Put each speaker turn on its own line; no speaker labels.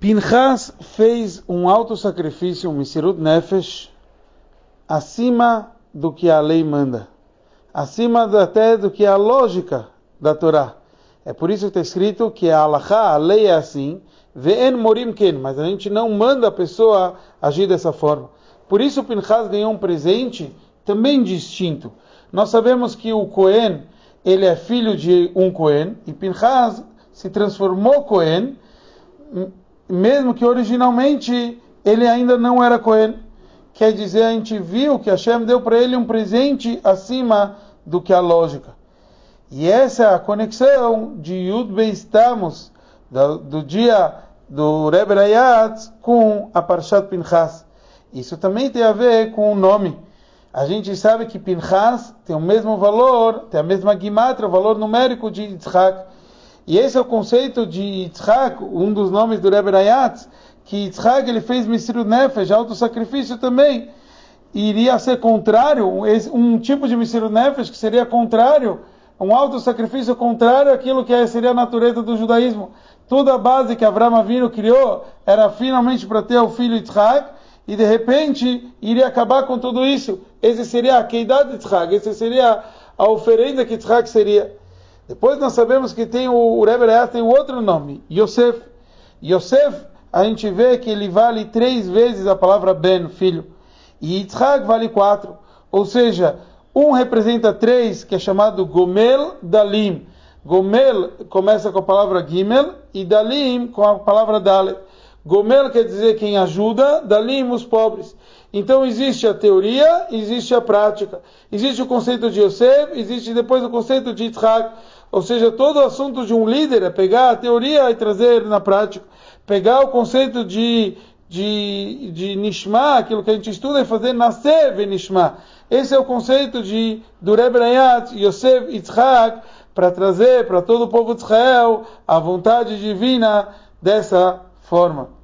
Pinchas fez um alto sacrifício, um Misirut Nefesh, acima do que a lei manda, acima até do que a lógica da Torá. É por isso que está escrito que a Allahá, a lei é assim, Ve'en morim ken, mas a gente não manda a pessoa agir dessa forma. Por isso Pinchas ganhou um presente também distinto. Nós sabemos que o Cohen, ele é filho de um Cohen, e Pinchas se transformou Cohen, mesmo que originalmente ele ainda não era Cohen. Quer dizer, a gente viu que Hashem deu para ele um presente acima do que a lógica. E essa é a conexão de Yud Beistamos, do, do dia do Rebbe Rayat, com a Parshat Pinchas. Isso também tem a ver com o nome. A gente sabe que Pinchas tem o mesmo valor, tem a mesma guimatra, o valor numérico de Yitzhak. E esse é o conceito de Yitzhak, um dos nomes do Rebbe Rayat, que Yitzhak ele fez Misru Nefesh, auto-sacrifício também. Iria ser contrário, um tipo de Misru Nefesh que seria contrário, um auto-sacrifício contrário àquilo que seria a natureza do judaísmo. Toda a base que Abraão Avinu criou era finalmente para ter o filho Yitzhak, e de repente iria acabar com tudo isso. Esse seria a Keidat de Yitzhak, essa seria a oferenda que Yitzhak seria. Depois nós sabemos que tem o, o Rebbe tem outro nome, Yosef. Yosef, a gente vê que ele vale três vezes a palavra Ben, filho. E Yitzhak vale quatro. Ou seja, um representa três, que é chamado Gomel Dalim. Gomel começa com a palavra Gimel e Dalim com a palavra Dalet. Gomel quer dizer quem ajuda, Dalim os pobres. Então existe a teoria, existe a prática. Existe o conceito de Yosef, existe depois o conceito de Yitzhak. Ou seja, todo o assunto de um líder é pegar a teoria e trazer na prática. Pegar o conceito de, de, de Nishma, aquilo que a gente estuda, e fazer nascer Nishma. Esse é o conceito de, do Rebbe Rayat, Yosef Yitzhak, para trazer para todo o povo de Israel a vontade divina dessa forma.